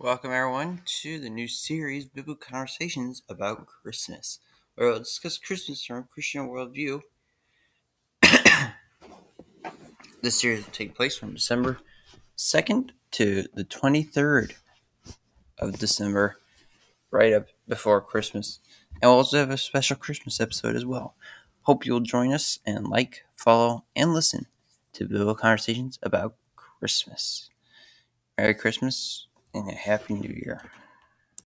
Welcome, everyone, to the new series, Biblical Conversations about Christmas, where we'll discuss Christmas from a Christian worldview. this series will take place from December 2nd to the 23rd of December, right up before Christmas. And we'll also have a special Christmas episode as well. Hope you'll join us and like, follow, and listen to Biblical Conversations about Christmas. Merry Christmas and a Happy New Year.